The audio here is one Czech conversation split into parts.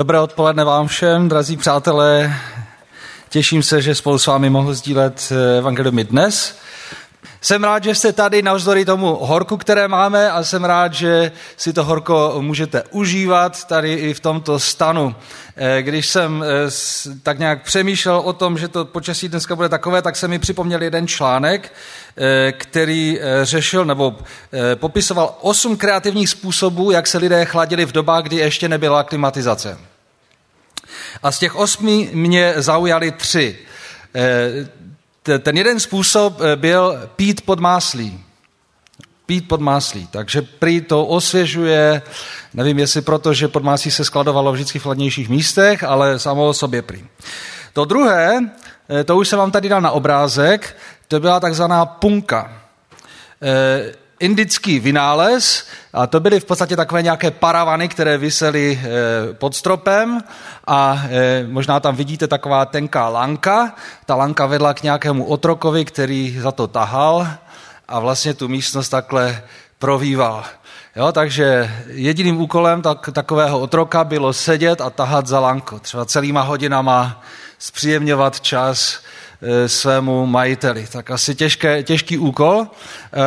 Dobré odpoledne vám všem, drazí přátelé. Těším se, že spolu s vámi mohu sdílet eh, evangelium dnes. Jsem rád, že jste tady navzdory tomu horku, které máme a jsem rád, že si to horko můžete užívat tady i v tomto stanu. Eh, když jsem eh, tak nějak přemýšlel o tom, že to počasí dneska bude takové, tak se mi připomněl jeden článek, který řešil nebo popisoval osm kreativních způsobů, jak se lidé chladili v dobách, kdy ještě nebyla klimatizace. A z těch osmi mě zaujaly tři. Eh, ten jeden způsob eh, byl pít pod máslí. Pít pod máslí. Takže prý to osvěžuje, nevím jestli proto, že pod máslí se skladovalo vždycky v chladnějších místech, ale samo o sobě prý. To druhé, eh, to už jsem vám tady dal na obrázek, to byla takzvaná punka indický vynález a to byly v podstatě takové nějaké paravany, které visely eh, pod stropem a eh, možná tam vidíte taková tenká lanka. Ta lanka vedla k nějakému otrokovi, který za to tahal a vlastně tu místnost takhle provýval. Jo, takže jediným úkolem tak, takového otroka bylo sedět a tahat za lanko. Třeba celýma hodinama zpříjemňovat čas svému majiteli. Tak asi těžké, těžký úkol, eh,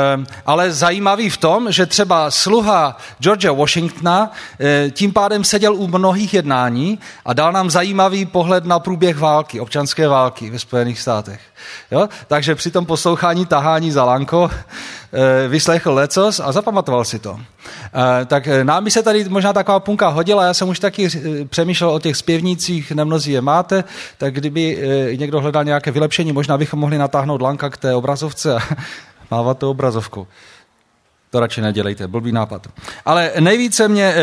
ale zajímavý v tom, že třeba sluha George Washingtona eh, tím pádem seděl u mnohých jednání a dal nám zajímavý pohled na průběh války, občanské války ve Spojených státech. Jo? Takže při tom poslouchání tahání za lanko vyslechl lecos a zapamatoval si to. Tak nám by se tady možná taková punka hodila, já jsem už taky přemýšlel o těch zpěvnících, nemnozí je máte, tak kdyby někdo hledal nějaké vylepšení, možná bychom mohli natáhnout lanka k té obrazovce a mávat to obrazovkou. To radši nedělejte, blbý nápad. Ale nejvíce mě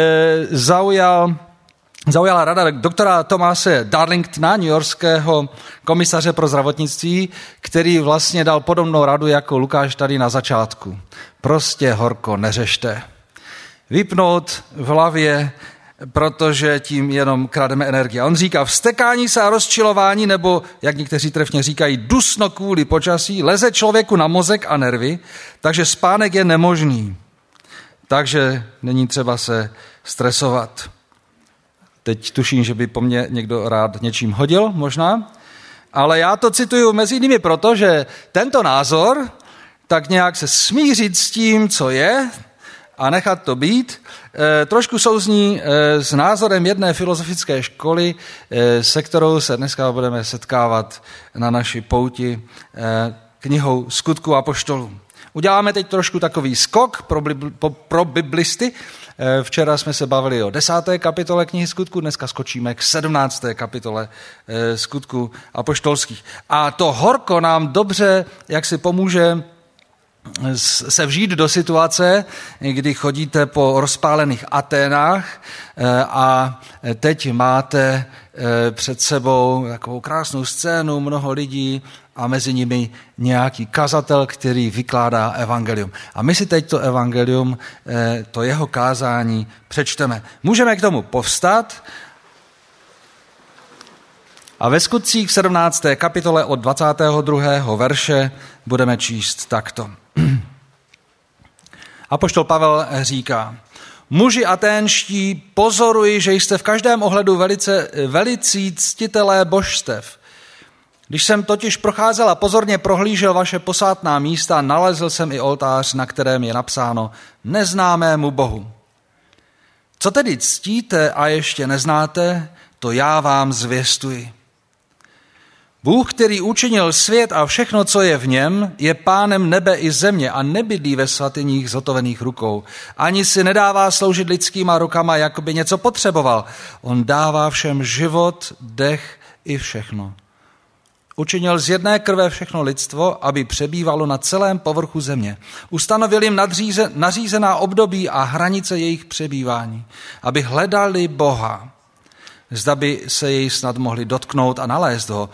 zaujal, zaujala rada doktora Tomáse Darlingtona, newyorského komisaře pro zdravotnictví, který vlastně dal podobnou radu jako Lukáš tady na začátku. Prostě horko neřešte. Vypnout v hlavě protože tím jenom krademe energii. On říká, vstekání se a rozčilování, nebo jak někteří trefně říkají, dusno kvůli počasí, leze člověku na mozek a nervy, takže spánek je nemožný. Takže není třeba se stresovat. Teď tuším, že by po mně někdo rád něčím hodil, možná. Ale já to cituju mezi jinými proto, že tento názor tak nějak se smířit s tím, co je, a nechat to být, eh, trošku souzní eh, s názorem jedné filozofické školy, eh, se kterou se dneska budeme setkávat na naší pouti knihou skutku a poštolů. Uděláme teď trošku takový skok pro, pro biblisty. Včera jsme se bavili o desáté kapitole knihy skutku, dneska skočíme k sedmnácté kapitole skutku apoštolských. A to horko nám dobře, jak si pomůže se vžít do situace, kdy chodíte po rozpálených Aténách eh, a teď máte eh, před sebou takovou krásnou scénu, mnoho lidí a mezi nimi nějaký kazatel, který vykládá evangelium. A my si teď to evangelium, eh, to jeho kázání přečteme. Můžeme k tomu povstat a ve skutcích v 17. kapitole od 22. verše budeme číst takto. Apoštol Pavel říká, muži aténští, pozoruji, že jste v každém ohledu velice, velicí ctitelé božstev. Když jsem totiž procházel a pozorně prohlížel vaše posátná místa, nalezl jsem i oltář, na kterém je napsáno neznámému Bohu. Co tedy ctíte a ještě neznáte, to já vám zvěstuji. Bůh, který učinil svět a všechno, co je v něm, je pánem nebe i země a nebydlí ve svatyních zotovených rukou. Ani si nedává sloužit lidskýma rukama, jako by něco potřeboval. On dává všem život, dech i všechno. Učinil z jedné krve všechno lidstvo, aby přebývalo na celém povrchu země. Ustanovil jim nadříze, nařízená období a hranice jejich přebývání, aby hledali Boha. Zda by se jej snad mohli dotknout a nalézt ho,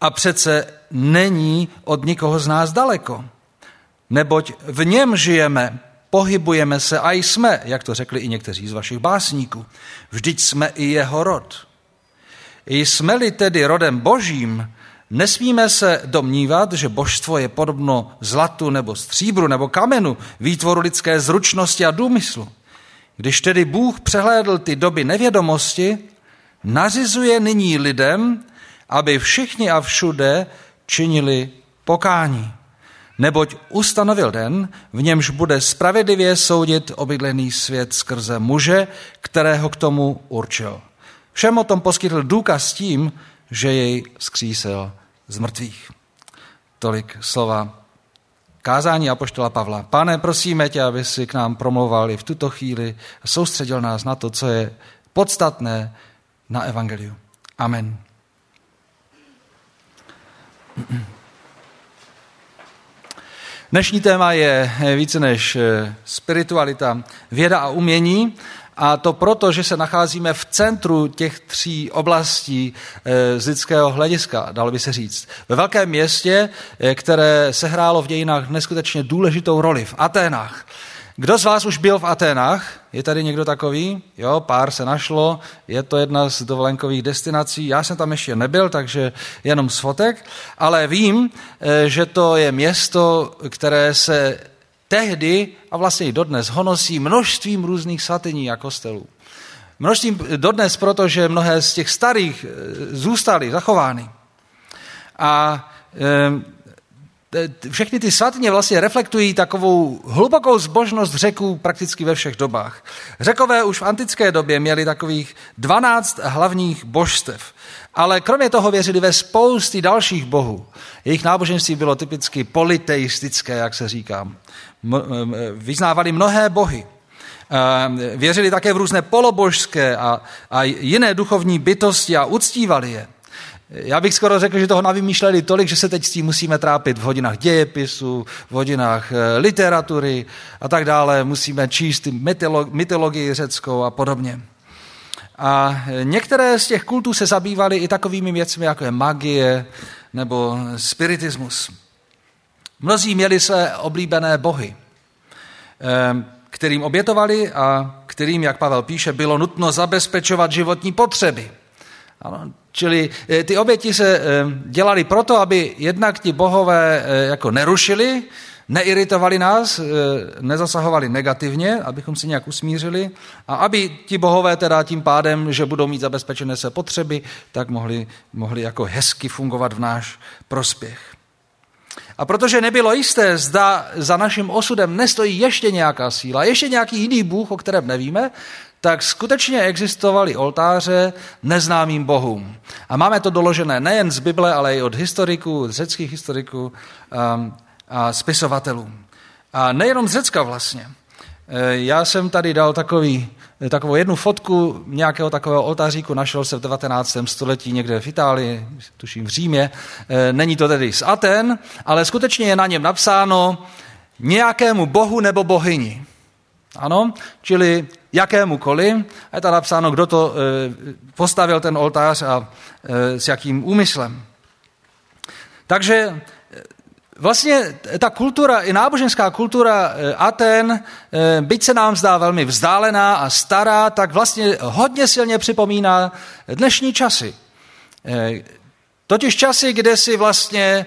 a přece není od nikoho z nás daleko. Neboť v něm žijeme, pohybujeme se a jsme, jak to řekli i někteří z vašich básníků. Vždyť jsme i jeho rod. Jsme-li tedy rodem božím, nesmíme se domnívat, že božstvo je podobno zlatu nebo stříbru nebo kamenu, výtvoru lidské zručnosti a důmyslu. Když tedy Bůh přehlédl ty doby nevědomosti, nařizuje nyní lidem, aby všichni a všude činili pokání. Neboť ustanovil den, v němž bude spravedlivě soudit obydlený svět skrze muže, kterého k tomu určil. Všem o tom poskytl důkaz tím, že jej skřísil z mrtvých. Tolik slova kázání apoštola Pavla. Pane, prosíme tě, aby si k nám promlouval i v tuto chvíli a soustředil nás na to, co je podstatné na evangeliu. Amen. Dnešní téma je více než eh, spiritualita, věda a umění. A to proto, že se nacházíme v centru těch tří oblastí eh, z lidského hlediska, dalo by se říct. Ve velkém městě, eh, které sehrálo v dějinách neskutečně důležitou roli, v Aténách. Kdo z vás už byl v Aténách? Je tady někdo takový? Jo, pár se našlo, je to jedna z dovolenkových destinací. Já jsem tam ještě nebyl, takže jenom z fotek, ale vím, eh, že to je město, které se tehdy a vlastně i dodnes honosí množstvím různých svatyní a kostelů. Množstvím dodnes, protože mnohé z těch starých eh, zůstaly zachovány. A e, všechny ty svatyně vlastně reflektují takovou hlubokou zbožnost řeků prakticky ve všech dobách. Řekové už v antické době měli takových 12 hlavních božstev. Ale kromě toho věřili ve spousty dalších bohů. Jejich náboženství bylo typicky politeistické, jak se říká. Vyznávali mnohé bohy. Věřili také v různé polobožské a, a jiné duchovní bytosti a uctívali je. Já bych skoro řekl, že toho navymýšleli tolik, že se teď s tím musíme trápit v hodinách dějepisu, v hodinách e, literatury a tak dále. Musíme číst mytologii řeckou a podobně. A některé z těch kultů se zabývaly i takovými věcmi, jako je magie nebo spiritismus. Mnozí měli své oblíbené bohy, eh, kterým obětovali a kterým, jak Pavel píše, bylo nutno zabezpečovat životní potřeby. Ano, čili eh, ty oběti se eh, dělali proto, aby jednak ti bohové jako nerušili, neiritovali nás, nezasahovali negativně, abychom si nějak usmířili a aby ti bohové teda tím pádem, že budou mít zabezpečené se potřeby, tak mohli, mohli jako hezky fungovat v náš prospěch. A protože nebylo jisté, zda za naším osudem nestojí ještě nějaká síla, ještě nějaký jiný bůh, o kterém nevíme, tak skutečně existovaly oltáře neznámým bohům. A máme to doložené nejen z Bible, ale i od historiků, řeckých historiků um, a spisovatelů. A nejenom z Řecka vlastně. E, já jsem tady dal takový, takovou jednu fotku nějakého takového oltáříku, našel se v 19. století někde v Itálii, tuším v Římě. E, není to tedy z Aten, ale skutečně je na něm napsáno nějakému bohu nebo bohyni. Ano, čili jakémukoliv. A je tam napsáno, kdo to e, postavil ten oltář a s jakým úmyslem. Takže Vlastně ta kultura, i náboženská kultura eh, Aten, eh, byť se nám zdá velmi vzdálená a stará, tak vlastně hodně silně připomíná dnešní časy. Eh, totiž časy, kde si vlastně,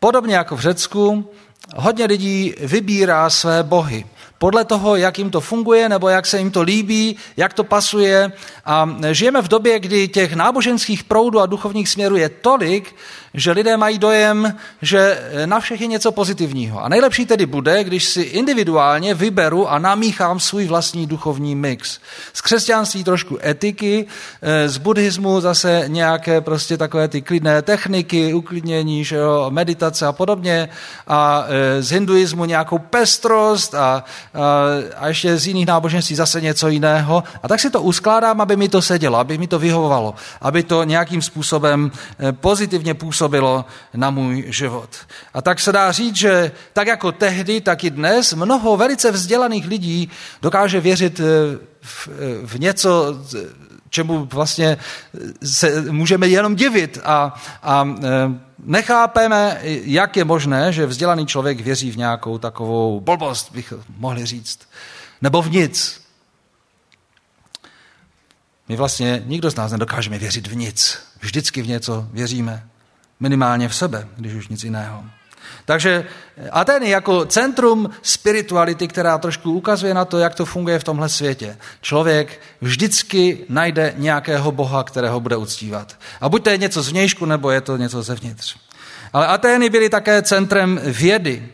podobně jako v Řecku, hodně lidí vybírá své bohy podle toho, jak jim to funguje, nebo jak se jim to líbí, jak to pasuje. A žijeme v době, kdy těch náboženských proudů a duchovních směrů je tolik, že lidé mají dojem, že na všech je něco pozitivního. A nejlepší tedy bude, když si individuálně vyberu a namíchám svůj vlastní duchovní mix. Z křesťanství trošku etiky, eh, z buddhismu zase nějaké prostě takové ty klidné techniky, uklidnění, že jo, meditace a podobně. A eh, z hinduismu nějakou pestrost a, a, a ještě z jiných náboženství zase něco jiného. A tak si to uskládám, aby mi to sedělo, aby mi to vyhovovalo, aby to nějakým způsobem eh, pozitivně působilo působilo na můj život. A tak se dá říct, že tak jako tehdy, tak i dnes mnoho velice vzdělaných lidí dokáže věřit eh, v, eh, v něco, čemu vlastně se můžeme jenom divit a, a eh, nechápeme, jak je možné, že vzdělaný člověk věří v nějakou takovou blbost, bych mohli říct, nebo v nic. My vlastně nikdo z nás nedokážeme věřit v nic. Vždycky v něco věříme. Minimálně v sebe, když už nic jiného. Takže Ateny jako centrum spirituality, která trošku ukazuje na to, jak to funguje v tomhle světě. Člověk vždycky najde nějakého boha, kterého bude uctívat. A buď to je něco zvnějšku, nebo je to něco zevnitř. Ale Atény byly také centrem vědy.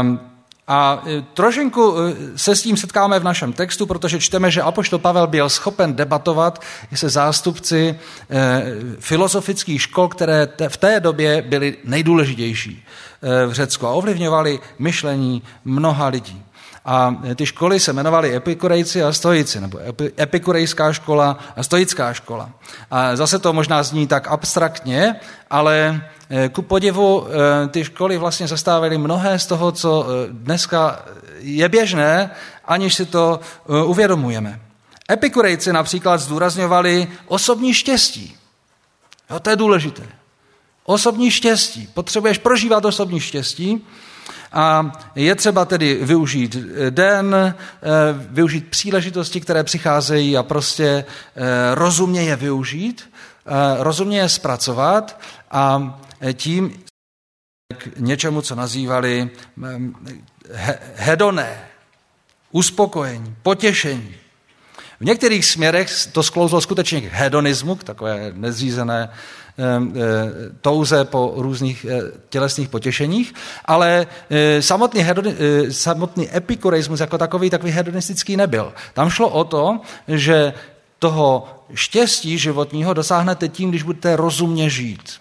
Um, a e, trošinku e, se s tím setkáme v našem textu, protože čteme, že Apoštol Pavel byl schopen debatovat se zástupci e, filozofických škol, které v té době byly nejdůležitější v Řecku a ovlivňovaly myšlení mnoha lidí. A ty školy se jmenovaly epikurejci a stoici, nebo epikurejská škola a stoická škola. A zase to možná zní tak abstraktně, ale ku podivu eh, ty školy vlastně zastávaly mnohé z toho, co eh, dneska je běžné, aniž si to uvědomujeme. Epikurejci například zdůrazňovali osobní štěstí. Jo, to je důležité. Osobní štěstí. Potřebuješ prožívat osobní štěstí a je třeba tedy využít den, využít příležitosti, které přicházejí a prostě rozumně je využít, rozumně je zpracovat a tím k něčemu, co nazývali hedoné, uspokojení, potěšení. V některých směrech to sklouzlo skutečně k hedonismu, k takové nezřízené e, touze po různých e, tělesných potěšeních, ale e, samotný, hedoni, samotný epikureismus jako takový, takový hedonistický nebyl. Tam šlo o to, že toho štěstí životního dosáhnete tím, když budete rozumně žít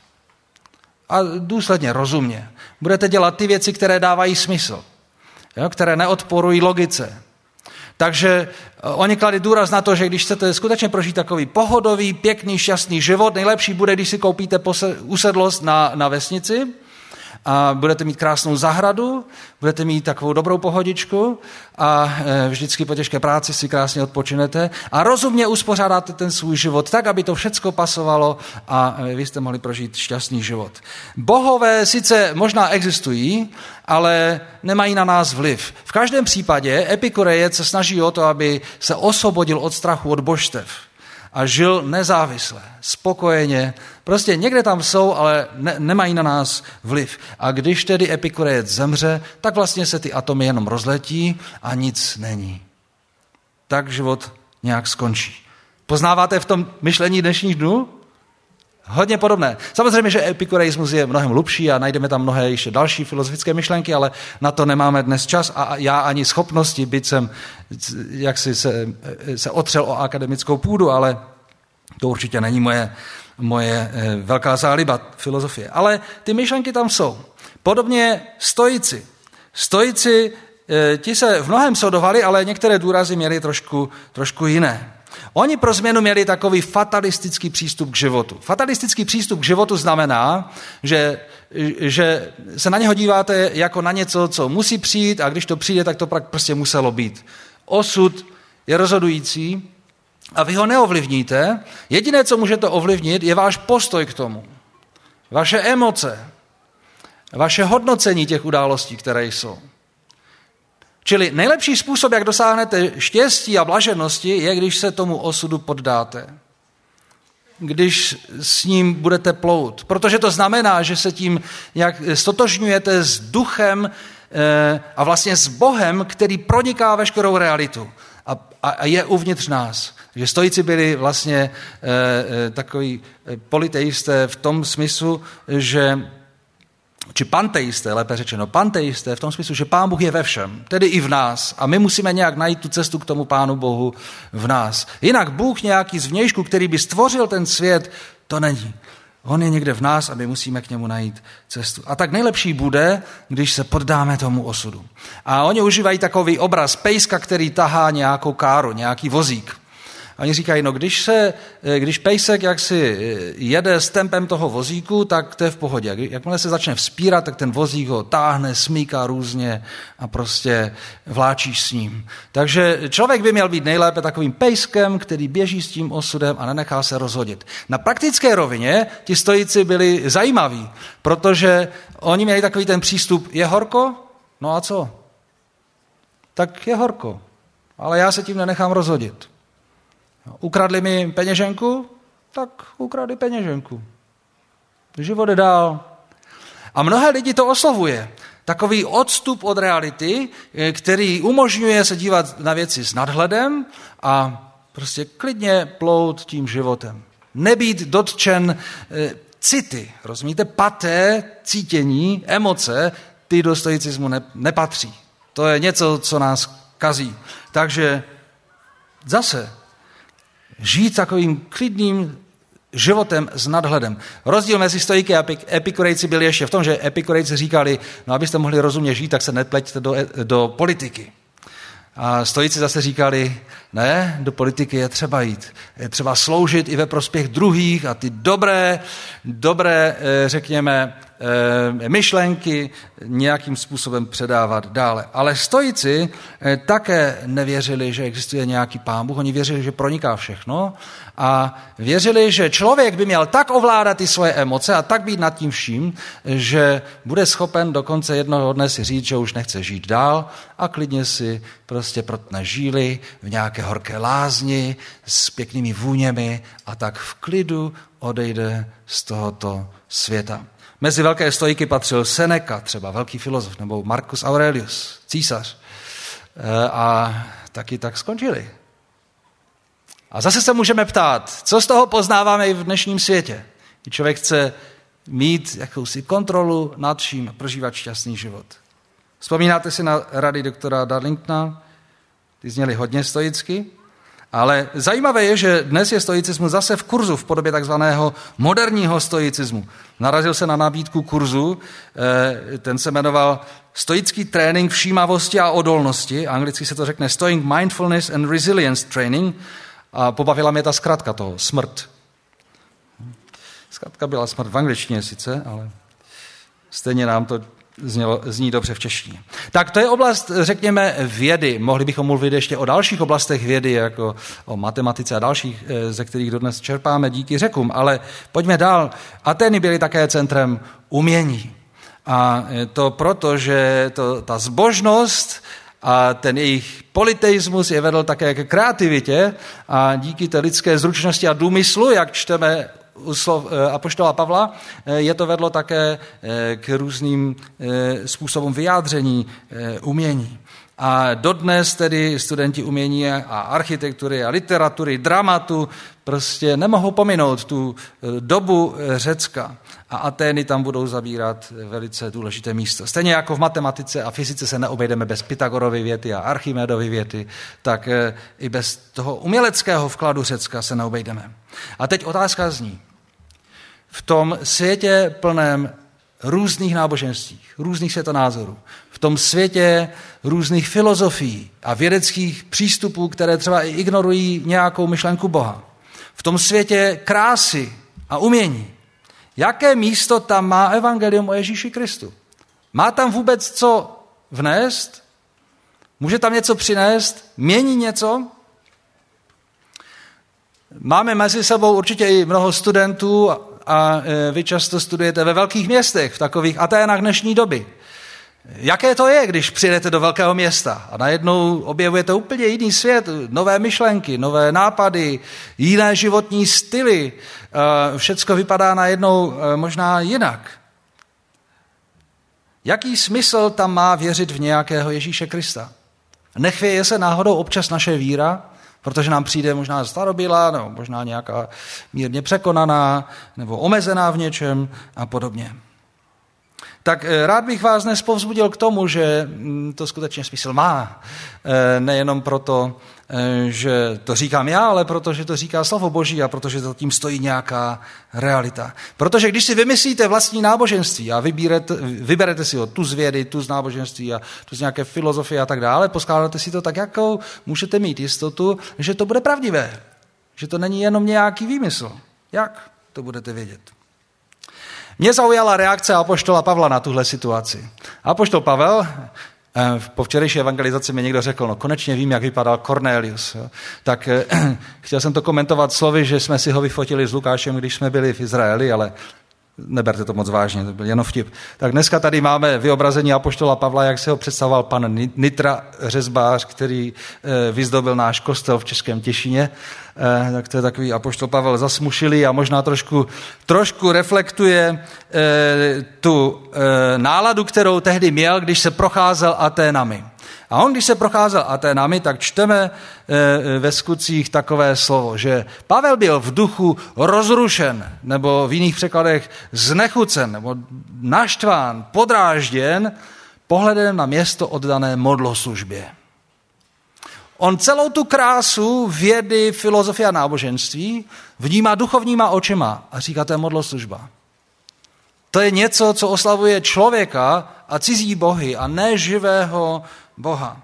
a důsledně, rozumně. Budete dělat ty věci, které dávají smysl, jo, které neodporují logice. Takže eh, oni klali důraz na to, že když chcete skutečně prožít takový pohodový, pěkný, šťastný život, nejlepší bude, když si koupíte usedlost na, na vesnici, a budete mít krásnou zahradu, budete mít takovou dobrou pohodičku a e, vždycky po těžké práci si krásně odpočinete a rozumně uspořádáte ten svůj život tak, aby to všecko pasovalo a e, vy jste mohli prožít šťastný život. Bohové sice možná existují, ale nemají na nás vliv. V každém případě Epikurejec se snaží o to, aby se osvobodil od strachu od božstev a žil nezávisle, spokojeně. Prostě někde tam jsou, ale ne, nemají na nás vliv. A když tedy Epikurejec zemře, tak vlastně se ty atomy jenom rozletí a nic není. Tak život nějak skončí. Poznáváte v tom myšlení dnešních dnů? Hodně podobné. Samozřejmě, že epikureismus je mnohem hlubší a najdeme tam mnohé ještě další filozofické myšlenky, ale na to nemáme dnes čas a já ani schopnosti, byť jsem jak si se, se otřel o akademickou půdu, ale to určitě není moje, moje eh, velká záliba filozofie. Ale ty myšlenky tam jsou. Podobně stoici. Stoici, eh, ti se v mnohem sodovali, ale některé důrazy měly trošku, trošku jiné. Oni pro změnu měli takový fatalistický přístup k životu. Fatalistický přístup k životu znamená, že, že se na něho díváte jako na něco, co musí přijít a když to přijde, tak to prostě muselo být. Osud je rozhodující a vy ho neovlivníte. Jediné, co můžete ovlivnit, je váš postoj k tomu. Vaše emoce, vaše hodnocení těch událostí, které jsou. Čili nejlepší způsob, jak dosáhnete štěstí a blaženosti, je, když se tomu osudu poddáte. Když s ním budete plout. Protože to znamená, že se tím jak stotožňujete s duchem eh, a vlastně s Bohem, který proniká veškerou realitu a, a je uvnitř nás. Že stojíci byli vlastně e, e, takový politeisté v tom smyslu, že či panteisté, lépe řečeno, panteisté v tom smyslu, že Pán Bůh je ve všem, tedy i v nás. A my musíme nějak najít tu cestu k tomu Pánu Bohu v nás. Jinak Bůh nějaký zvnějšku, který by stvořil ten svět, to není. On je někde v nás a my musíme k němu najít cestu. A tak nejlepší bude, když se poddáme tomu osudu. A oni užívají takový obraz pejska, který tahá nějakou káru, nějaký vozík. A oni říkají, no když, se, eh, když pejsek jak si eh, jede s tempem toho vozíku, tak to je v pohodě. Jakmile se začne vzpírat, tak ten vozík ho táhne, smíká různě a prostě vláčíš s ním. Takže člověk by měl být nejlépe takovým pejskem, který běží s tím osudem a nenechá se rozhodit. Na praktické rovině ti stojíci byli zajímaví, protože oni měli takový ten přístup, je horko? No a co? Tak je horko. Ale já se tím nenechám rozhodit. Ukradli mi peněženku, tak ukradli peněženku. Život je dál. A mnohé lidi to oslovuje. Takový odstup od reality, eh, který umožňuje se dívat na věci s nadhledem a prostě klidně plout tím životem. Nebýt dotčen eh, city, rozumíte? Paté, cítění, emoce, ty do stoicismu nepatří. To je něco, co nás kazí. Takže zase žít takovým klidným životem s nadhledem. Rozdíl mezi stoiky a epikurejci byl ještě v tom, že epikurejci říkali, no abyste mohli rozumně žít, tak se nepleťte do, do politiky. A stojíci zase říkali, ne, do politiky je třeba jít. Je třeba sloužit i ve prospěch druhých a ty dobré, dobré, eh, řekněme, eh, myšlenky nějakým způsobem předávat dále. Ale stojíci eh, také nevěřili, že existuje nějaký pán Bůh, oni věřili, že proniká všechno a věřili, že člověk by měl tak ovládat ty svoje emoce a tak být nad tím vším, že bude schopen dokonce jednoho dne si říct, že už nechce žít dál a klidně si prostě protne žíly v nějaké horké lázni s pěknými vůněmi a tak v klidu odejde z tohoto světa. Mezi velké stojky patřil Seneca, třeba velký filozof, nebo Marcus Aurelius, císař. E, a taky tak skončili. A zase se můžeme ptát, co z toho poznáváme i v dnešním světě. Kdy člověk chce mít jakousi kontrolu nad vším a prožívat šťastný život. Vzpomínáte si na rady doktora Darlingtona? Ty zněly hodně stoicky, ale zajímavé je, že dnes je stoicismus zase v kurzu v podobě takzvaného moderního stoicismu. Narazil se na nabídku kurzu, eh, ten se jmenoval Stoický trénink všímavosti a odolnosti, anglicky se to řekne Stoic Mindfulness and Resilience Training, a pobavila mě ta zkratka toho, smrt. Zkratka byla smrt v angličtině sice, ale stejně nám to znělo, zní dobře v češtině. Tak to je oblast, řekněme, vědy. Mohli bychom mluvit ještě o dalších oblastech vědy, jako o matematice a dalších, eh, ze kterých dodnes čerpáme díky řekům. Ale pojďme dál. Ateny byly také centrem umění. A to proto, že to, ta zbožnost a ten jejich politeismus je vedl také ke kreativitě a díky té lidské zručnosti a důmyslu, jak čteme u slov eh, Apoštola Pavla, eh, je to vedlo také eh, k různým způsobům vyjádření umění. A dodnes tedy studenti umění a architektury a literatury, dramatu prostě nemohou pominout tu dobu Řecka. A Atény tam budou zabírat velice důležité místo. Stejně jako v matematice a fyzice se neobejdeme bez Pythagorovy věty a Archimedovy věty, tak i bez toho uměleckého vkladu Řecka se neobejdeme. A teď otázka zní, v tom světě plném různých náboženství, různých světonázorů, v tom světě různých filozofií a vědeckých přístupů, které třeba i ignorují nějakou myšlenku Boha, v tom světě krásy a umění, jaké místo tam má evangelium o Ježíši Kristu? Má tam vůbec co vnést? Může tam něco přinést? Mění něco? Máme mezi sebou určitě i mnoho studentů a e, vy často studujete ve velkých městech, v takových Aténách dnešní doby. Jaké to je, když přijdete do velkého města a najednou objevujete úplně jiný svět, nové myšlenky, nové nápady, jiné životní styly, e, všecko vypadá najednou e, možná jinak. Jaký smysl tam má věřit v nějakého Ježíše Krista? Nechvěje se náhodou občas naše víra? Protože nám přijde možná starobila, nebo možná nějaká mírně překonaná, nebo omezená v něčem a podobně. Tak eh, rád bych vás dnes povzbudil k tomu, že mm, to skutečně smysl má. Eh, nejenom proto, že to říkám já, ale protože to říká slovo Boží a protože to tím stojí nějaká realita. Protože když si vymyslíte vlastní náboženství a vybírete, vyberete si ho tu z vědy, tu z náboženství a tu z nějaké filozofie a tak dále, poskládáte si to tak, jakou můžete mít jistotu, že to bude pravdivé. Že to není jenom nějaký výmysl. Jak to budete vědět? Mě zaujala reakce Apoštola Pavla na tuhle situaci. Apoštol Pavel Eh, po včerejší evangelizaci mi někdo řekl, no konečně vím, jak vypadal Cornelius. Jo. Tak eh, chtěl jsem to komentovat slovy, že jsme si ho vyfotili s Lukášem, když jsme byli v Izraeli, ale Neberte to moc vážně, to byl jenom vtip. Tak dneska tady máme vyobrazení apoštola Pavla, jak se ho představoval pan Nitra Řezbář, který eh, vyzdobil náš kostel v Českém Těšině. Eh, tak to je takový apoštol Pavel zasmušilý a možná trošku, trošku reflektuje eh, tu náladu, kterou tehdy měl, když se procházel Aténami. A on, když se procházel Aténami, tak čteme eh, ve skutcích takové slovo, že Pavel byl v duchu rozrušen, nebo v jiných překladech znechucen, nebo naštván, podrážděn pohledem na město oddané modloslužbě. On celou tu krásu vědy, filozofie a náboženství vnímá duchovníma očima a říká, to je modloslužba. To je něco, co oslavuje člověka a cizí bohy a ne živého Boha.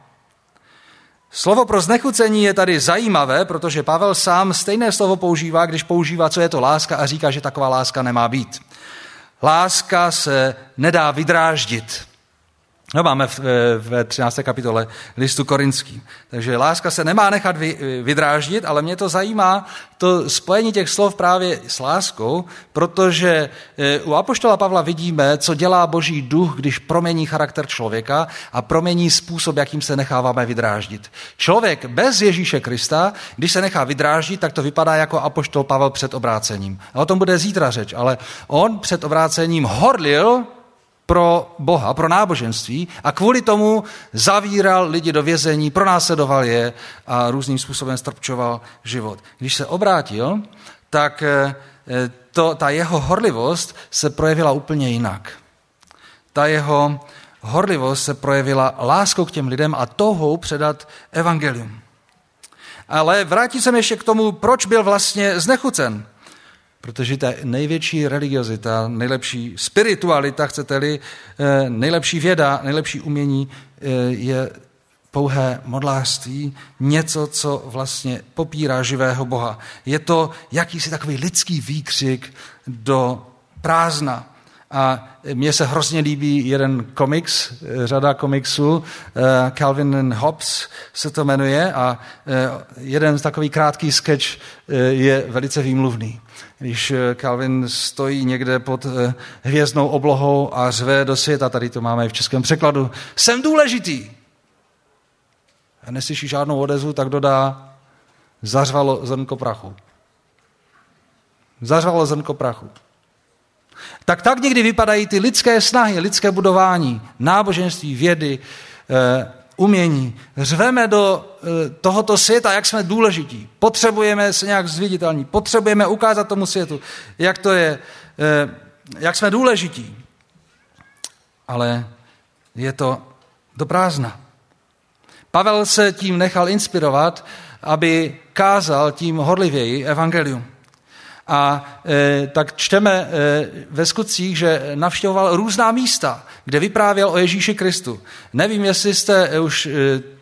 Slovo pro znechucení je tady zajímavé, protože Pavel sám stejné slovo používá, když používá, co je to láska a říká, že taková láska nemá být. Láska se nedá vydráždit. No, máme v, v 13. kapitole listu korinský. Takže láska se nemá nechat vy, vydráždit, ale mě to zajímá, to spojení těch slov právě s láskou, protože e, u Apoštola Pavla vidíme, co dělá boží duch, když promění charakter člověka a promění způsob, jakým se necháváme vydráždit. Člověk bez Ježíše Krista, když se nechá vydráždit, tak to vypadá jako Apoštol Pavel před obrácením. A o tom bude zítra řeč, ale on před obrácením horlil pro Boha, pro náboženství a kvůli tomu zavíral lidi do vězení, pronásledoval je a různým způsobem strpčoval život. Když se obrátil, tak eh, to, ta jeho horlivost se projevila úplně jinak. Ta jeho horlivost se projevila láskou k těm lidem a touhou předat evangelium. Ale vrátit se ještě k tomu, proč byl vlastně znechucen. Protože ta největší religiozita, nejlepší spiritualita, chcete-li, eh, nejlepší věda, nejlepší umění eh, je pouhé modlářství, něco, co vlastně popírá živého Boha. Je to jakýsi takový lidský výkřik do prázdna. A mně se hrozně líbí jeden komiks, řada komiksů, eh, Calvin and Hobbes se to jmenuje a jeden takový krátký sketch je velice výmluvný když eh, Calvin stojí někde pod eh, hvězdnou oblohou a řve do světa, tady to máme i v českém překladu, jsem důležitý. A neslyší žádnou odezvu, tak dodá, zařvalo zrnko prachu. Zařvalo zrnko prachu. Tak tak někdy vypadají ty lidské snahy, lidské budování, náboženství, vědy, eh, umění, řveme do eh, tohoto světa, jak jsme důležití. Potřebujeme se nějak zviditelnit, potřebujeme ukázat tomu světu, jak to je, eh, jak jsme důležití. Ale je to do prázdna. Pavel se tím nechal inspirovat, aby kázal tím horlivěji evangelium. A e, tak čteme e, ve skutcích, že navštěvoval různá místa, kde vyprávěl o Ježíši Kristu. Nevím, jestli jste e, už e,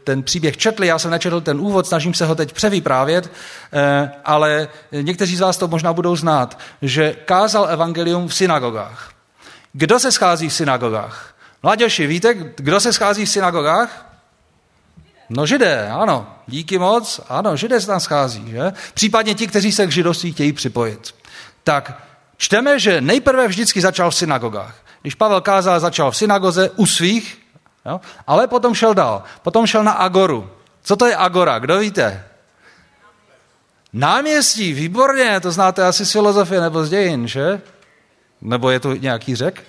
ten příběh četli, já jsem nečetl ten úvod, snažím se ho teď převyprávět, e, ale někteří z vás to možná budou znát, že kázal evangelium v synagogách. Kdo se schází v synagogách? Mladěši, víte, kdo se schází v synagogách? No židé, ano. Díky moc, ano, židé se tam schází, že? Případně ti, kteří se k židovství chtějí připojit. Tak čteme, že nejprve vždycky začal v synagogách. Když Pavel kázal, začal v synagoze u svých, jo? ale potom šel dál. Potom šel na Agoru. Co to je Agora? Kdo víte? Náměstí, výborně, to znáte asi z filozofie nebo z dějin, že? Nebo je to nějaký řek?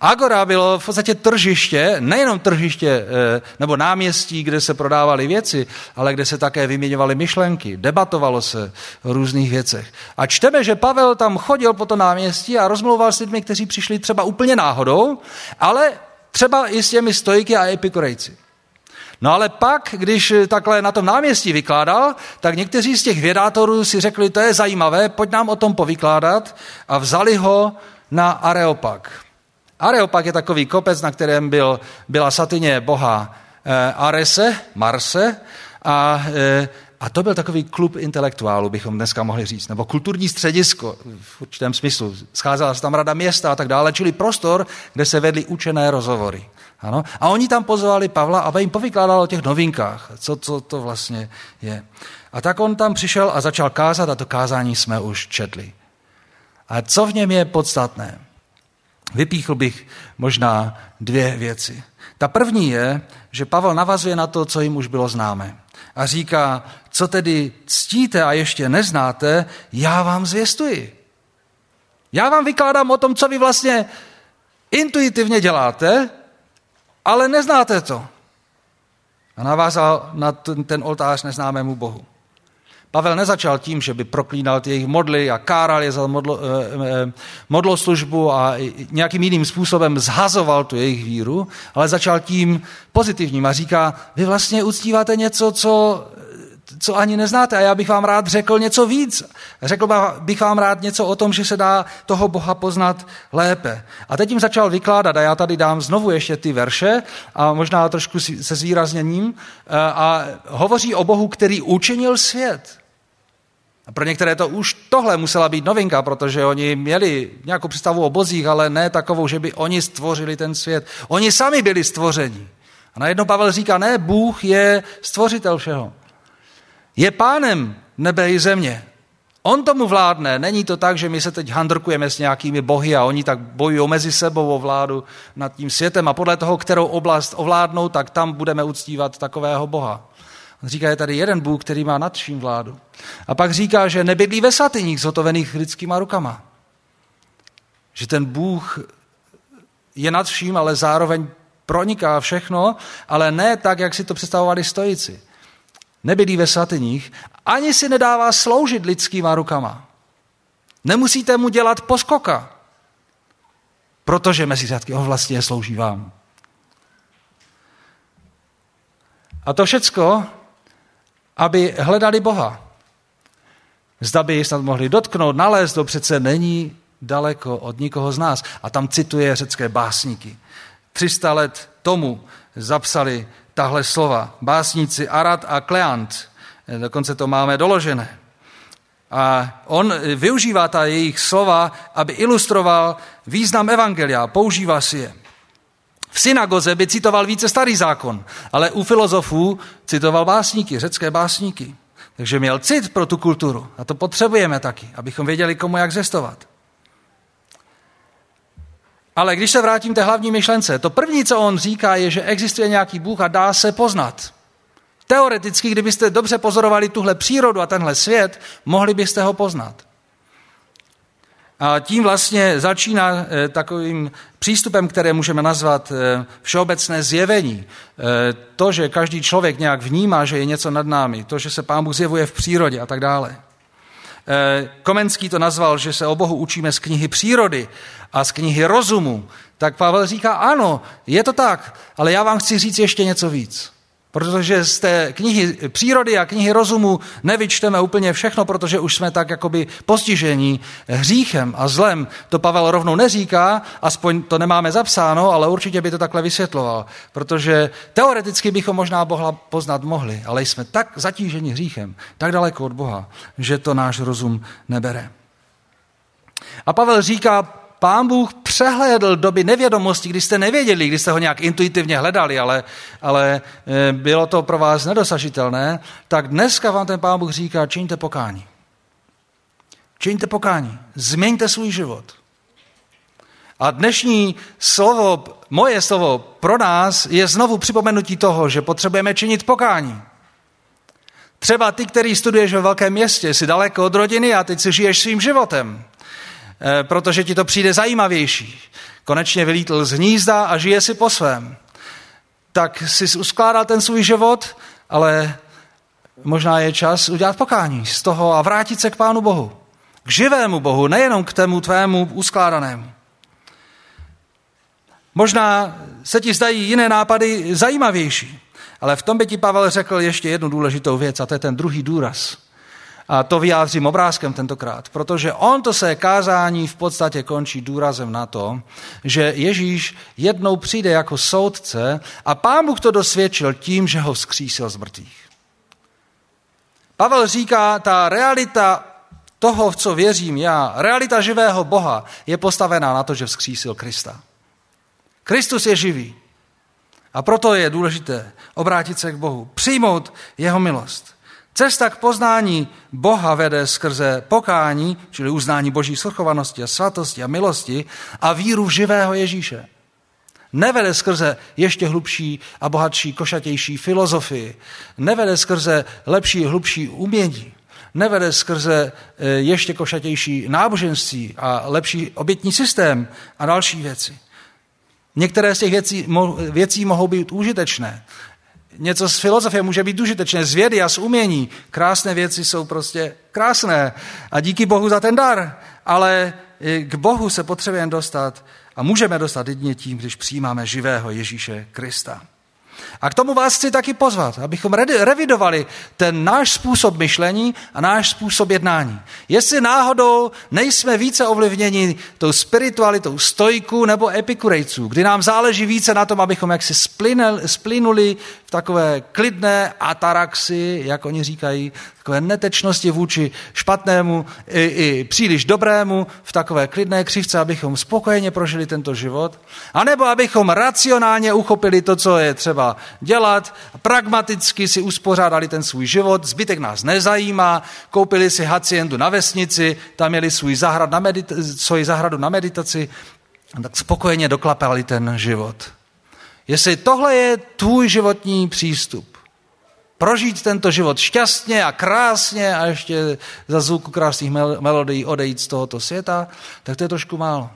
Agora bylo v podstatě tržiště, nejenom tržiště eh, nebo náměstí, kde se prodávaly věci, ale kde se také vyměňovaly myšlenky, debatovalo se o různých věcech. A čteme, že Pavel tam chodil po to náměstí a rozmluval s lidmi, kteří přišli třeba úplně náhodou, ale třeba i s těmi stojky a epikurejci. No ale pak, když takhle na tom náměstí vykládal, tak někteří z těch vědátorů si řekli, to je zajímavé, pojď nám o tom povykládat a vzali ho na Areopag. Areopag je takový kopec, na kterém byl, byla satyně boha eh, Arese, Marse, a, eh, a to byl takový klub intelektuálů, bychom dneska mohli říct, nebo kulturní středisko v určitém smyslu. Scházela se tam rada města a tak dále, čili prostor, kde se vedly učené rozhovory. Ano? A oni tam pozvali Pavla, aby jim povykládal o těch novinkách, co, co to vlastně je. A tak on tam přišel a začal kázat a to kázání jsme už četli. A co v něm je podstatné? Vypíchl bych možná dvě věci. Ta první je, že Pavel navazuje na to, co jim už bylo známe. A říká, co tedy ctíte a ještě neznáte, já vám zvěstuji. Já vám vykládám o tom, co vy vlastně intuitivně děláte, ale neznáte to. A navázal na ten oltář neznámému Bohu. Pavel nezačal tím, že by proklínal jejich modly a káral je za modlo, eh, eh, modloslužbu a nějakým jiným způsobem zhazoval tu jejich víru, ale začal tím pozitivním a říká, vy vlastně uctíváte něco, co co ani neznáte a já bych vám rád řekl něco víc. Řekl bych vám rád něco o tom, že se dá toho Boha poznat lépe. A teď jim začal vykládat a já tady dám znovu ještě ty verše a možná trošku se zvýrazněním eh, a hovoří o Bohu, který učinil svět. A pro některé to už tohle musela být novinka, protože oni měli nějakou představu o bozích, ale ne takovou, že by oni stvořili ten svět. Oni sami byli stvoření. A najednou Pavel říká, ne, Bůh je stvořitel všeho. Je pánem nebe i země. On tomu vládne. Není to tak, že my se teď handrkujeme s nějakými bohy a oni tak bojují mezi sebou o vládu nad tím světem a podle toho, kterou oblast ovládnou, tak tam budeme uctívat takového boha. On říká, je tady jeden Bůh, který má nad vším vládu. A pak říká, že nebydlí ve svatyních zhotovených lidskýma rukama. Že ten Bůh je nad vším, ale zároveň proniká všechno, ale ne tak, jak si to představovali stojici nebydlí ve svatyních, ani si nedává sloužit lidskýma rukama. Nemusíte mu dělat poskoka, protože mezi řádky vlastně slouží vám. A to všecko, aby hledali Boha. Zda by snad mohli dotknout, nalézt, to přece není daleko od nikoho z nás. A tam cituje řecké básníky. 300 let tomu zapsali tahle slova. Básníci Arad a Kleant. Dokonce to máme doložené. A on využívá ta jejich slova, aby ilustroval význam Evangelia. Používá si je. V synagoze by citoval více starý zákon, ale u filozofů citoval básníky, řecké básníky. Takže měl cit pro tu kulturu. A to potřebujeme taky, abychom věděli, komu jak zestovat. Ale když se vrátím té hlavní myšlence, to první, co on říká, je, že existuje nějaký Bůh a dá se poznat. Teoreticky, kdybyste dobře pozorovali tuhle přírodu a tenhle svět, mohli byste ho poznat. A tím vlastně začíná eh, takovým přístupem, které můžeme nazvat eh, všeobecné zjevení. Eh, to, že každý člověk nějak vnímá, že je něco nad námi, to, že se Pán Bůh zjevuje v přírodě a tak dále. Komenský to nazval, že se o Bohu učíme z knihy přírody a z knihy rozumu, tak Pavel říká, ano, je to tak, ale já vám chci říct ještě něco víc. Protože z té knihy přírody a knihy rozumu nevyčteme úplně všechno, protože už jsme tak jakoby postižení hříchem a zlem. To Pavel rovnou neříká, aspoň to nemáme zapsáno, ale určitě by to takhle vysvětloval. Protože teoreticky bychom možná Boha poznat mohli, ale jsme tak zatíženi hříchem, tak daleko od Boha, že to náš rozum nebere. A Pavel říká, Pán Bůh přehlédl doby nevědomosti, kdy jste nevěděli, kdy jste ho nějak intuitivně hledali, ale, ale eh, bylo to pro vás nedosažitelné, tak dneska vám ten Pán Bůh říká, čiňte pokání. Čiňte pokání. Změňte svůj život. A dnešní slovo, moje slovo pro nás je znovu připomenutí toho, že potřebujeme činit pokání. Třeba ty, který studuješ ve velkém městě, jsi daleko od rodiny a teď si žiješ svým životem. Eh, protože ti to přijde zajímavější. Konečně vylítl z hnízda a žije si po svém. Tak si uskládal ten svůj život, ale možná je čas udělat pokání z toho a vrátit se k Pánu Bohu. K živému Bohu, nejenom k tému tvému uskládanému. Možná se ti zdají jiné nápady zajímavější, ale v tom by ti Pavel řekl ještě jednu důležitou věc a to je ten druhý důraz. A to vyjádřím obrázkem tentokrát, protože on to se kázání v podstatě končí důrazem na to, že Ježíš jednou přijde jako soudce a pán Bůh to dosvědčil tím, že ho vzkřísil z mrtvých. Pavel říká, ta realita toho, v co věřím já, realita živého Boha je postavená na to, že vzkřísil Krista. Kristus je živý. A proto je důležité obrátit se k Bohu, přijmout jeho milost. Cesta k poznání Boha vede skrze pokání, čili uznání boží svrchovanosti a svatosti a milosti a víru v živého Ježíše. Nevede skrze ještě hlubší a bohatší, košatější filozofii. Nevede skrze lepší, hlubší umění. Nevede skrze e, ještě košatější náboženství a lepší obětní systém a další věci. Některé z těch věcí, věcí mohou být užitečné, něco z filozofie může být užitečné, z vědy a z umění. Krásné věci jsou prostě krásné a díky Bohu za ten dar. Ale k Bohu se potřebujeme dostat a můžeme dostat jedině tím, když přijímáme živého Ježíše Krista. A k tomu vás chci taky pozvat, abychom revidovali ten náš způsob myšlení a náš způsob jednání. Jestli náhodou nejsme více ovlivněni tou spiritualitou stojku nebo epikurejců, kdy nám záleží více na tom, abychom jaksi splynuli v takové klidné ataraxi, jak oni říkají, takové netečnosti vůči špatnému i, i příliš dobrému, v takové klidné křivce, abychom spokojeně prožili tento život, anebo abychom racionálně uchopili to, co je třeba dělat, pragmaticky si uspořádali ten svůj život, zbytek nás nezajímá, koupili si haciendu na vesnici, tam měli svůj zahrad na medita- svoji zahradu na meditaci, a tak spokojeně doklapali ten život. Jestli tohle je tvůj životní přístup, prožít tento život šťastně a krásně a ještě za zvuku krásných melodií odejít z tohoto světa, tak to je trošku málo.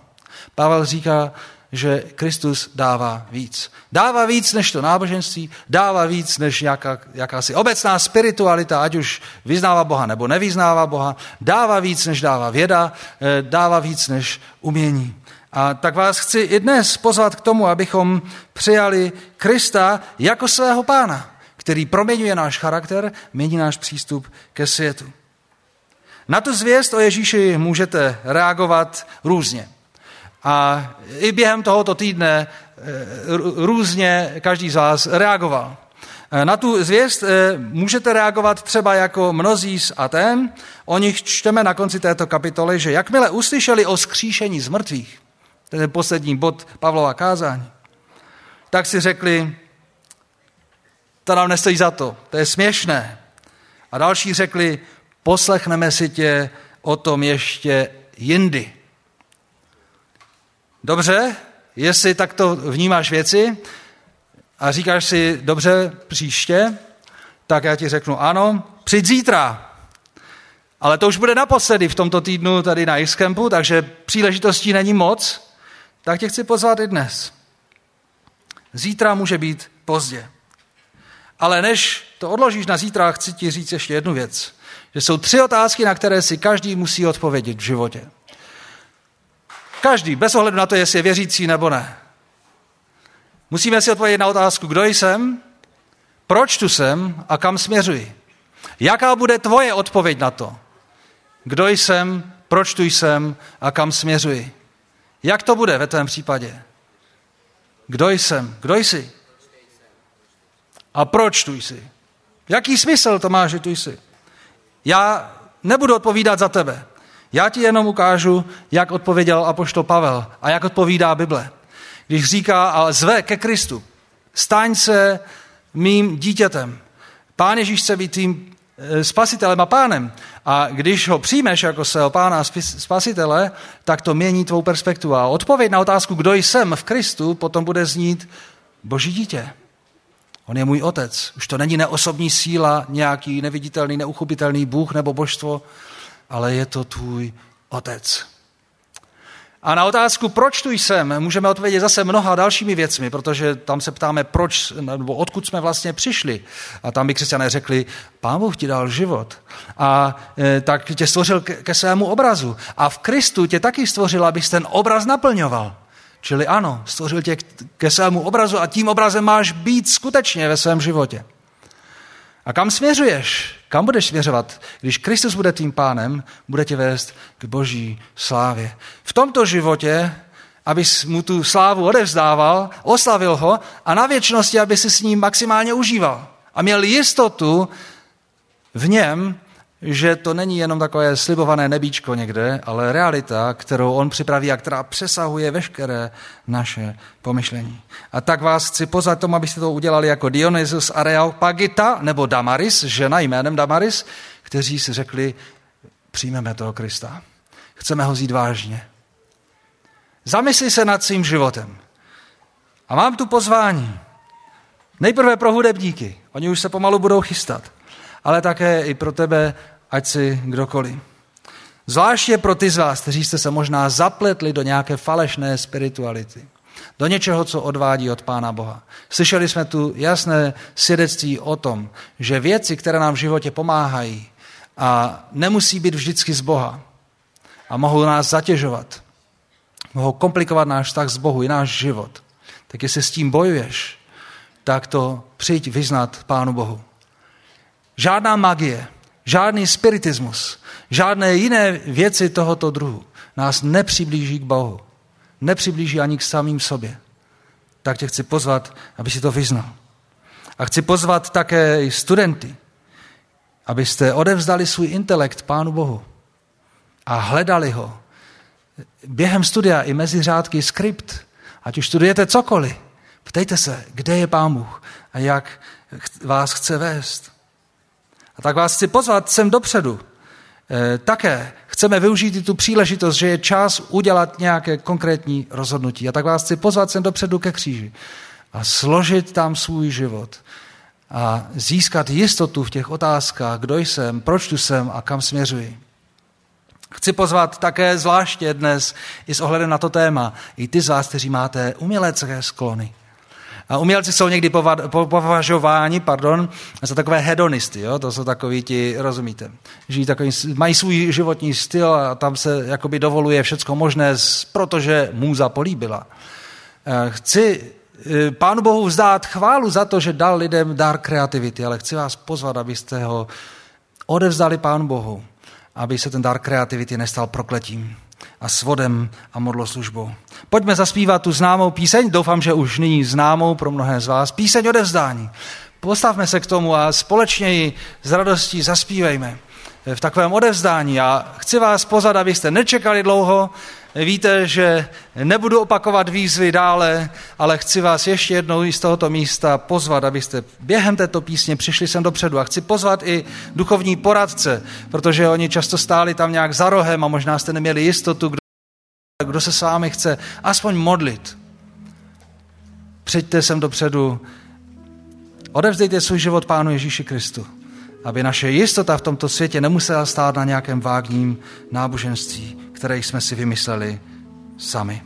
Pavel říká, že Kristus dává víc. Dává víc než to náboženství, dává víc než jaká, jakási obecná spiritualita, ať už vyznává Boha nebo nevyznává Boha, dává víc než dává věda, eh, dává víc než umění. A tak vás chci i dnes pozvat k tomu, abychom přijali Krista jako svého pána který proměňuje náš charakter, mění náš přístup ke světu. Na tu zvěst o Ježíši můžete reagovat různě. A i během tohoto týdne eh, různě každý z vás reagoval. Eh, na tu zvěst eh, můžete reagovat třeba jako mnozí z Aten. O nich čteme na konci této kapitoly, že jakmile uslyšeli o skříšení z mrtvých, ten je poslední bod Pavlova kázání, tak si řekli, to nám nestojí za to, to je směšné. A další řekli, poslechneme si tě o tom ještě jindy. Dobře, jestli takto vnímáš věci a říkáš si, dobře, příště, tak já ti řeknu ano, přijď zítra. Ale to už bude naposledy v tomto týdnu tady na Xcampu, takže příležitostí není moc, tak tě chci pozvat i dnes. Zítra může být pozdě. Ale než to odložíš na zítra, chci ti říct ještě jednu věc. Že jsou tři otázky, na které si každý musí odpovědět v životě. Každý, bez ohledu na to, jestli je věřící nebo ne. Musíme si odpovědět na otázku, kdo jsem, proč tu jsem a kam směřuji. Jaká bude tvoje odpověď na to? Kdo jsem, proč tu jsem a kam směřuji? Jak to bude ve tvém případě? Kdo jsem? Kdo jsi? A proč tu jsi? Jaký smysl to má, že tu jsi? Já nebudu odpovídat za tebe. Já ti jenom ukážu, jak odpověděl apoštol Pavel a jak odpovídá Bible. Když říká a zve ke Kristu, staň se mým dítětem. Pán Ježíš chce být tím eh, spasitelem a pánem. A když ho přijmeš jako svého pána a spasitele, tak to mění tvou perspektivu. A odpověď na otázku, kdo jsem v Kristu, potom bude znít Boží dítě. On je můj otec. Už to není neosobní síla, nějaký neviditelný, neuchopitelný Bůh nebo božstvo, ale je to tvůj otec. A na otázku, proč tu jsem, můžeme odpovědět zase mnoha dalšími věcmi, protože tam se ptáme, proč, nebo odkud jsme vlastně přišli. A tam by křesťané řekli, pán Bůh ti dal život. A e, tak tě stvořil ke, ke svému obrazu. A v Kristu tě taky stvořil, abys ten obraz naplňoval. Čili ano, stvořil tě ke svému obrazu a tím obrazem máš být skutečně ve svém životě. A kam směřuješ? Kam budeš směřovat? Když Kristus bude tím pánem, bude tě vést k boží slávě. V tomto životě, abys mu tu slávu odevzdával, oslavil ho a na věčnosti, aby si s ním maximálně užíval. A měl jistotu v něm že to není jenom takové slibované nebíčko někde, ale realita, kterou on připraví a která přesahuje veškeré naše pomyšlení. A tak vás chci pozvat tomu, abyste to udělali jako Dionysus Areopagita nebo Damaris, žena jménem Damaris, kteří si řekli, přijmeme toho Krista. Chceme ho zít vážně. Zamysli se nad svým životem. A mám tu pozvání. Nejprve pro hudebníky. Oni už se pomalu budou chystat ale také i pro tebe, ať si kdokoliv. Zvláště pro ty z vás, kteří jste se možná zapletli do nějaké falešné spirituality, do něčeho, co odvádí od Pána Boha. Slyšeli jsme tu jasné svědectví o tom, že věci, které nám v životě pomáhají a nemusí být vždycky z Boha a mohou nás zatěžovat, mohou komplikovat náš vztah z Bohu i náš život, tak jestli s tím bojuješ, tak to přijď vyznat Pánu Bohu. Žádná magie, žádný spiritismus, žádné jiné věci tohoto druhu nás nepřiblíží k Bohu. Nepřiblíží ani k samým sobě. Tak tě chci pozvat, aby si to vyznal. A chci pozvat také i studenty, abyste odevzdali svůj intelekt Pánu Bohu a hledali ho. Během studia i mezi řádky skript, ať už studujete cokoliv, ptejte se, kde je Pán Bůh a jak vás chce vést. A tak vás chci pozvat sem dopředu. E, také chceme využít i tu příležitost, že je čas udělat nějaké konkrétní rozhodnutí. A tak vás chci pozvat sem dopředu ke kříži a složit tam svůj život a získat jistotu v těch otázkách, kdo jsem, proč tu jsem a kam směřuji. Chci pozvat také zvláště dnes i s ohledem na to téma i ty z vás, kteří máte umělecké sklony. A umělci jsou někdy považováni pardon, za takové hedonisty. Jo? To jsou takový ti, rozumíte, žijí takový, mají svůj životní styl a tam se jakoby dovoluje všecko možné, protože můza políbila. Eh, chci eh, Pánu Bohu vzdát chválu za to, že dal lidem dar kreativity, ale chci vás pozvat, abyste ho odevzdali Pánu Bohu, aby se ten dar kreativity nestal prokletím a svodem a modloslužbou. Pojďme zaspívat tu známou píseň, doufám, že už nyní známou pro mnohé z vás, píseň odevzdání. Postavme se k tomu a společně ji s radostí zaspívejme v takovém odevzdání. A chci vás pozvat, abyste nečekali dlouho, Víte, že nebudu opakovat výzvy dále, ale chci vás ještě jednou z tohoto místa pozvat, abyste během této písně přišli sem dopředu. A chci pozvat i duchovní poradce, protože oni často stáli tam nějak za rohem a možná jste neměli jistotu, kdo, kdo se s vámi chce aspoň modlit. Přijďte sem dopředu, odevzdejte svůj život Pánu Ježíši Kristu aby naše jistota v tomto světě nemusela stát na nějakém vágním náboženství, které jsme si vymysleli sami.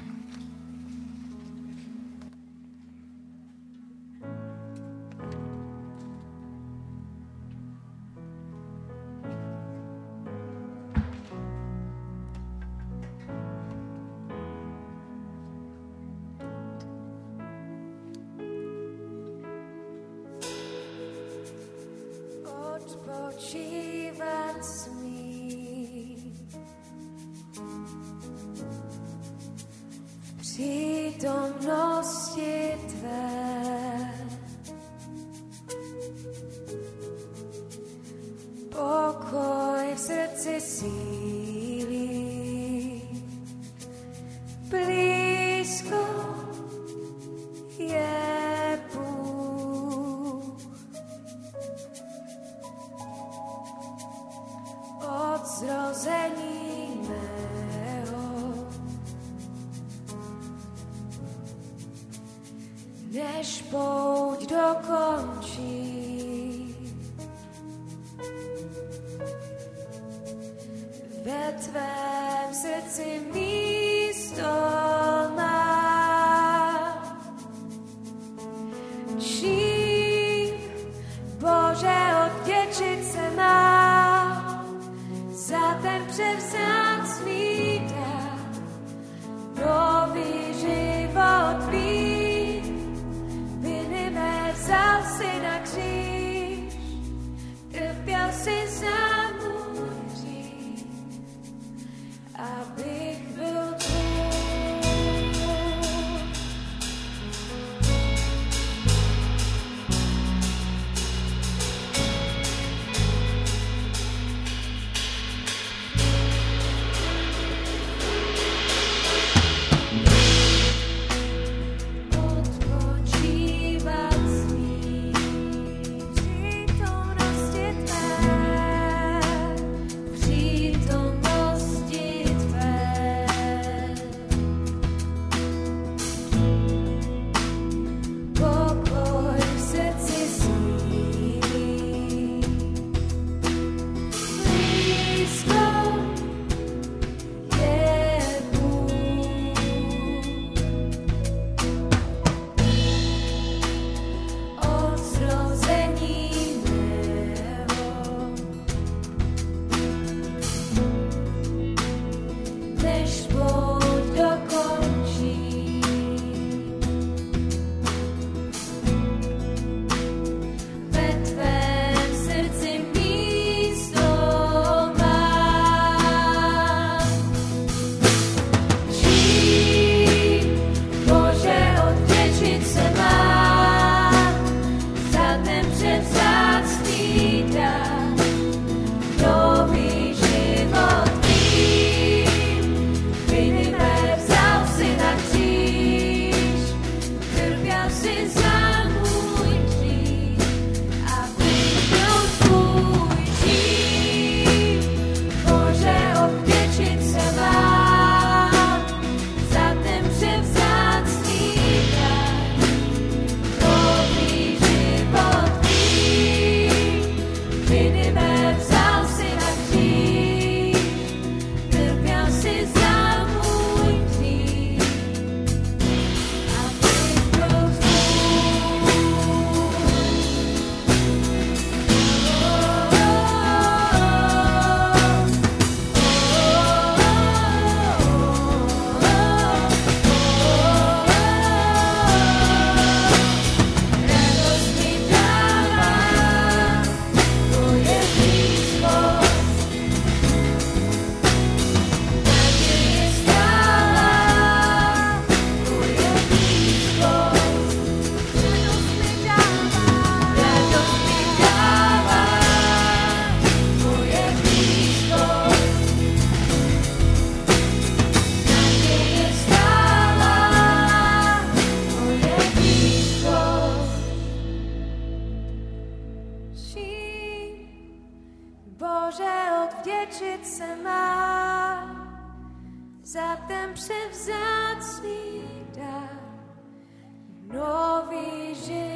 Jesus.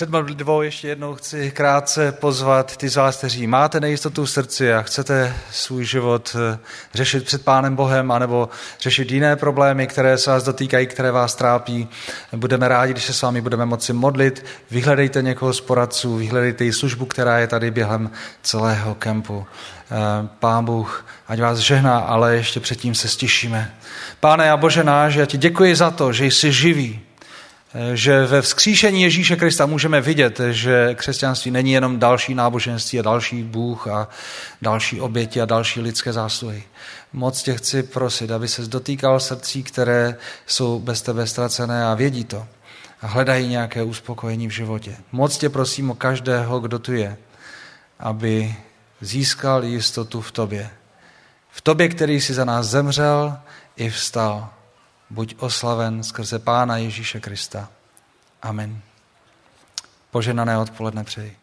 Před modlitbou ještě jednou chci krátce pozvat ty z vás, kteří máte nejistotu v srdci a chcete svůj život eh, řešit před Pánem Bohem anebo řešit jiné problémy, které se vás dotýkají, které vás trápí. Budeme rádi, když se s vámi budeme moci modlit. Vyhledejte někoho z poradců, vyhledejte i službu, která je tady během celého kempu. Eh, Pán Bůh, ať vás žehná, ale ještě předtím se stišíme. Páne a Bože náš, já ti děkuji za to, že jsi živý, že ve vzkříšení Ježíše Krista můžeme vidět, že křesťanství není jenom další náboženství a další Bůh a další oběti a další lidské zásluhy. Moc tě chci prosit, aby se dotýkal srdcí, které jsou bez tebe ztracené a vědí to a hledají nějaké uspokojení v životě. Moc tě prosím o každého, kdo tu je, aby získal jistotu v tobě. V tobě, který si za nás zemřel i vstal buď oslaven skrze Pána Ježíše Krista. Amen. Poženané odpoledne přeji.